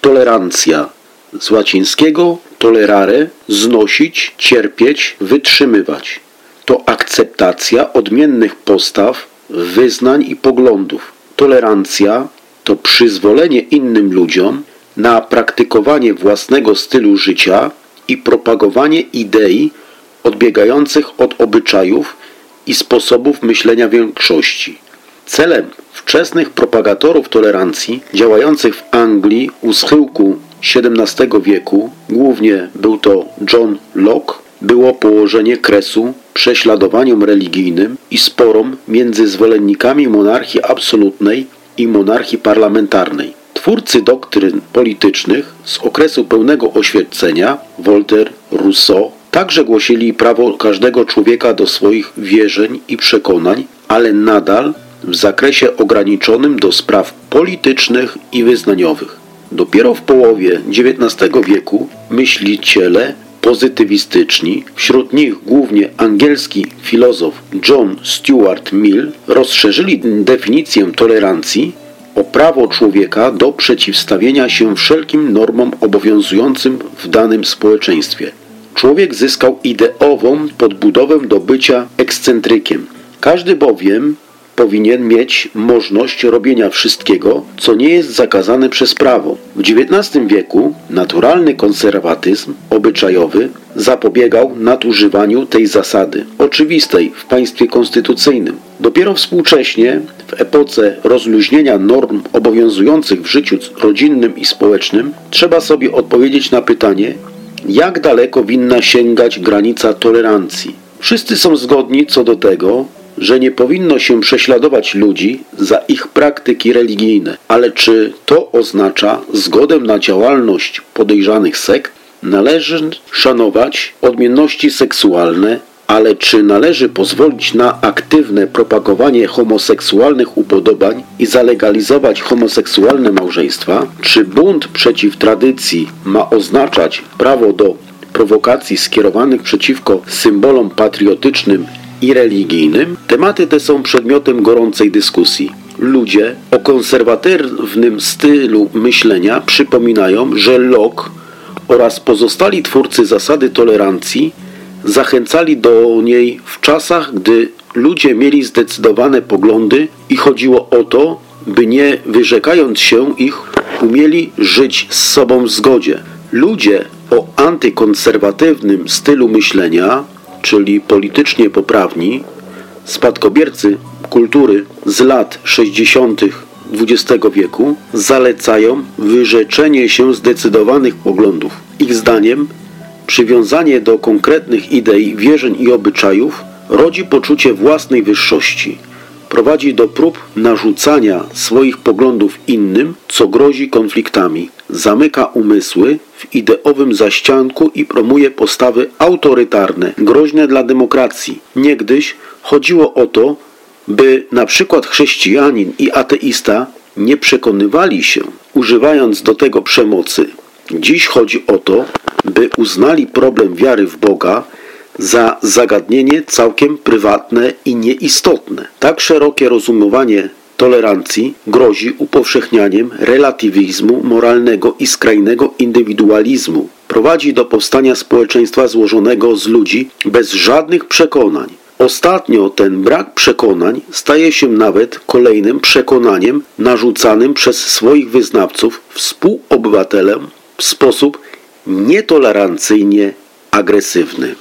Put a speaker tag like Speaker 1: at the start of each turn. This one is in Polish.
Speaker 1: tolerancja z łacińskiego tolerare znosić, cierpieć, wytrzymywać. To akceptacja odmiennych postaw, wyznań i poglądów. Tolerancja to przyzwolenie innym ludziom na praktykowanie własnego stylu życia i propagowanie idei odbiegających od obyczajów i sposobów myślenia większości. Celem wczesnych propagatorów tolerancji działających w Anglii u schyłku XVII wieku, głównie był to John Locke, było położenie kresu prześladowaniom religijnym i sporom między zwolennikami monarchii absolutnej i monarchii parlamentarnej. Twórcy doktryn politycznych z okresu pełnego oświecenia, Voltaire, Rousseau, także głosili prawo każdego człowieka do swoich wierzeń i przekonań, ale nadal w zakresie ograniczonym do spraw politycznych i wyznaniowych. Dopiero w połowie XIX wieku myśliciele pozytywistyczni, wśród nich głównie angielski filozof John Stuart Mill, rozszerzyli definicję tolerancji o prawo człowieka do przeciwstawienia się wszelkim normom obowiązującym w danym społeczeństwie. Człowiek zyskał ideową podbudowę do bycia ekscentrykiem. Każdy bowiem powinien mieć możliwość robienia wszystkiego, co nie jest zakazane przez prawo. W XIX wieku naturalny konserwatyzm obyczajowy zapobiegał nadużywaniu tej zasady, oczywistej w państwie konstytucyjnym. Dopiero współcześnie, w epoce rozluźnienia norm obowiązujących w życiu rodzinnym i społecznym, trzeba sobie odpowiedzieć na pytanie, jak daleko winna sięgać granica tolerancji. Wszyscy są zgodni co do tego, że nie powinno się prześladować ludzi za ich praktyki religijne, ale czy to oznacza zgodę na działalność podejrzanych sekt? Należy szanować odmienności seksualne, ale czy należy pozwolić na aktywne propagowanie homoseksualnych upodobań i zalegalizować homoseksualne małżeństwa? Czy bunt przeciw tradycji ma oznaczać prawo do prowokacji skierowanych przeciwko symbolom patriotycznym i religijnym, tematy te są przedmiotem gorącej dyskusji. Ludzie o konserwatywnym stylu myślenia przypominają, że Locke oraz pozostali twórcy zasady tolerancji zachęcali do niej w czasach, gdy ludzie mieli zdecydowane poglądy i chodziło o to, by nie wyrzekając się ich, umieli żyć z sobą w zgodzie. Ludzie o antykonserwatywnym stylu myślenia czyli politycznie poprawni, spadkobiercy kultury z lat 60. XX wieku zalecają wyrzeczenie się zdecydowanych poglądów. Ich zdaniem przywiązanie do konkretnych idei, wierzeń i obyczajów rodzi poczucie własnej wyższości. Prowadzi do prób narzucania swoich poglądów innym, co grozi konfliktami. Zamyka umysły w ideowym zaścianku i promuje postawy autorytarne, groźne dla demokracji. Niegdyś chodziło o to, by na przykład chrześcijanin i ateista nie przekonywali się, używając do tego przemocy. Dziś chodzi o to, by uznali problem wiary w Boga za zagadnienie całkiem prywatne i nieistotne. Tak szerokie rozumowanie tolerancji grozi upowszechnianiem relatywizmu moralnego i skrajnego indywidualizmu. Prowadzi do powstania społeczeństwa złożonego z ludzi bez żadnych przekonań. Ostatnio ten brak przekonań staje się nawet kolejnym przekonaniem narzucanym przez swoich wyznawców współobywatelem w sposób nietolerancyjnie agresywny.